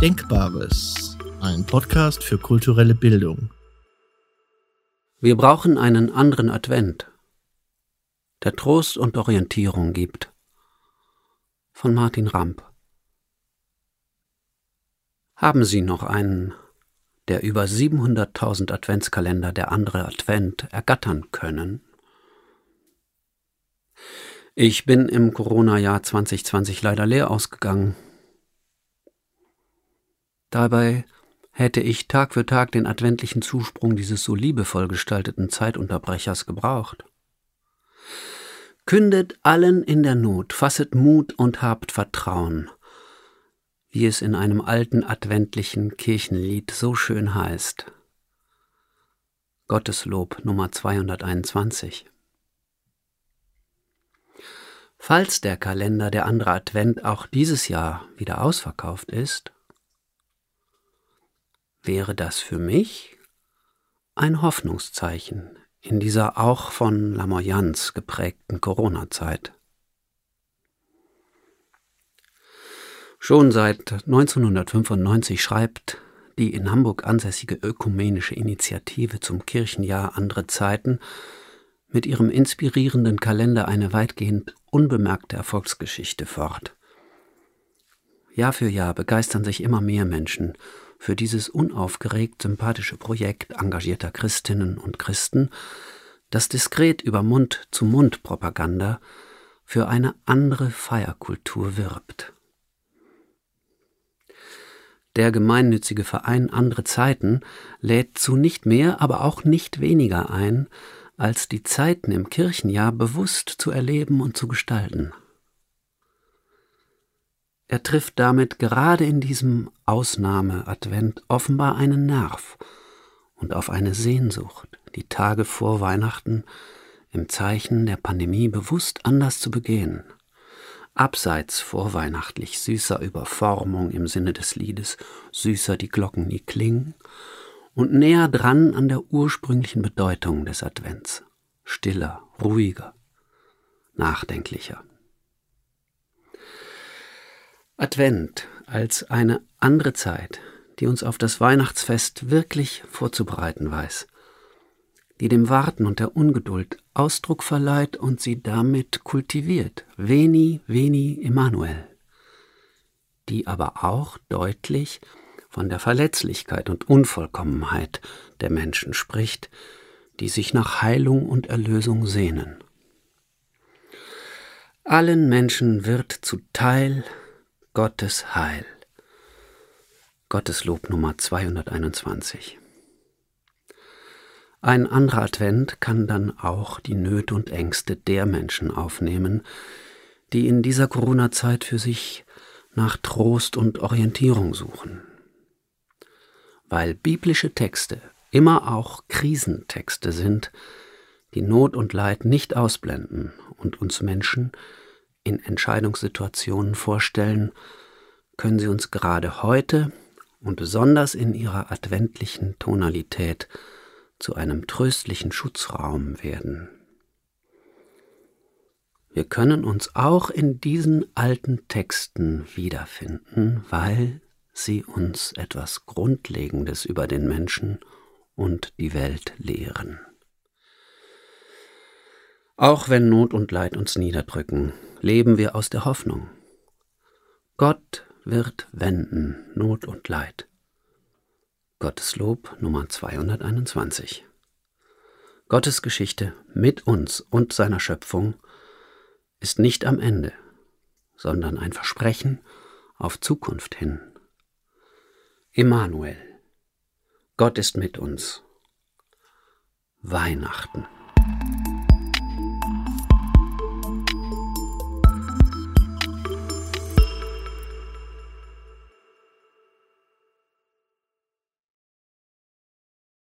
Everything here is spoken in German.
Denkbares, ein Podcast für kulturelle Bildung. Wir brauchen einen anderen Advent, der Trost und Orientierung gibt. Von Martin Ramp. Haben Sie noch einen, der über 700.000 Adventskalender der andere Advent ergattern können? Ich bin im Corona-Jahr 2020 leider leer ausgegangen. Dabei hätte ich Tag für Tag den adventlichen Zusprung dieses so liebevoll gestalteten Zeitunterbrechers gebraucht. Kündet allen in der Not, fasset Mut und habt Vertrauen, wie es in einem alten adventlichen Kirchenlied so schön heißt. Gotteslob Nummer 221. Falls der Kalender der andere Advent auch dieses Jahr wieder ausverkauft ist, wäre das für mich ein Hoffnungszeichen in dieser auch von Lamoyanz geprägten Corona-Zeit. Schon seit 1995 schreibt die in Hamburg ansässige ökumenische Initiative zum Kirchenjahr Andere Zeiten mit ihrem inspirierenden Kalender eine weitgehend unbemerkte Erfolgsgeschichte fort. Jahr für Jahr begeistern sich immer mehr Menschen für dieses unaufgeregt sympathische Projekt engagierter Christinnen und Christen, das diskret über Mund-zu-Mund-Propaganda für eine andere Feierkultur wirbt. Der gemeinnützige Verein Andere Zeiten lädt zu nicht mehr, aber auch nicht weniger ein, als die Zeiten im Kirchenjahr bewusst zu erleben und zu gestalten. Er trifft damit gerade in diesem Ausnahme-Advent offenbar einen Nerv und auf eine Sehnsucht, die Tage vor Weihnachten im Zeichen der Pandemie bewusst anders zu begehen. Abseits vorweihnachtlich süßer Überformung im Sinne des Liedes, süßer die Glocken nie klingen, und näher dran an der ursprünglichen Bedeutung des Advents, stiller, ruhiger, nachdenklicher. Advent als eine andere Zeit, die uns auf das Weihnachtsfest wirklich vorzubereiten weiß, die dem Warten und der Ungeduld Ausdruck verleiht und sie damit kultiviert. Veni, veni, Emmanuel. Die aber auch deutlich von der Verletzlichkeit und Unvollkommenheit der Menschen spricht, die sich nach Heilung und Erlösung sehnen. Allen Menschen wird zuteil Gottes Heil. Gottes Lob Nummer 221. Ein anderer Advent kann dann auch die Nöte und Ängste der Menschen aufnehmen, die in dieser Corona-Zeit für sich nach Trost und Orientierung suchen. Weil biblische Texte immer auch Krisentexte sind, die Not und Leid nicht ausblenden und uns Menschen in Entscheidungssituationen vorstellen, können sie uns gerade heute und besonders in ihrer adventlichen Tonalität zu einem tröstlichen Schutzraum werden. Wir können uns auch in diesen alten Texten wiederfinden, weil sie uns etwas Grundlegendes über den Menschen und die Welt lehren. Auch wenn Not und Leid uns niederdrücken, leben wir aus der Hoffnung. Gott wird wenden Not und Leid. Gottes Lob Nummer 221. Gottes Geschichte mit uns und seiner Schöpfung ist nicht am Ende, sondern ein Versprechen auf Zukunft hin. Immanuel, Gott ist mit uns. Weihnachten.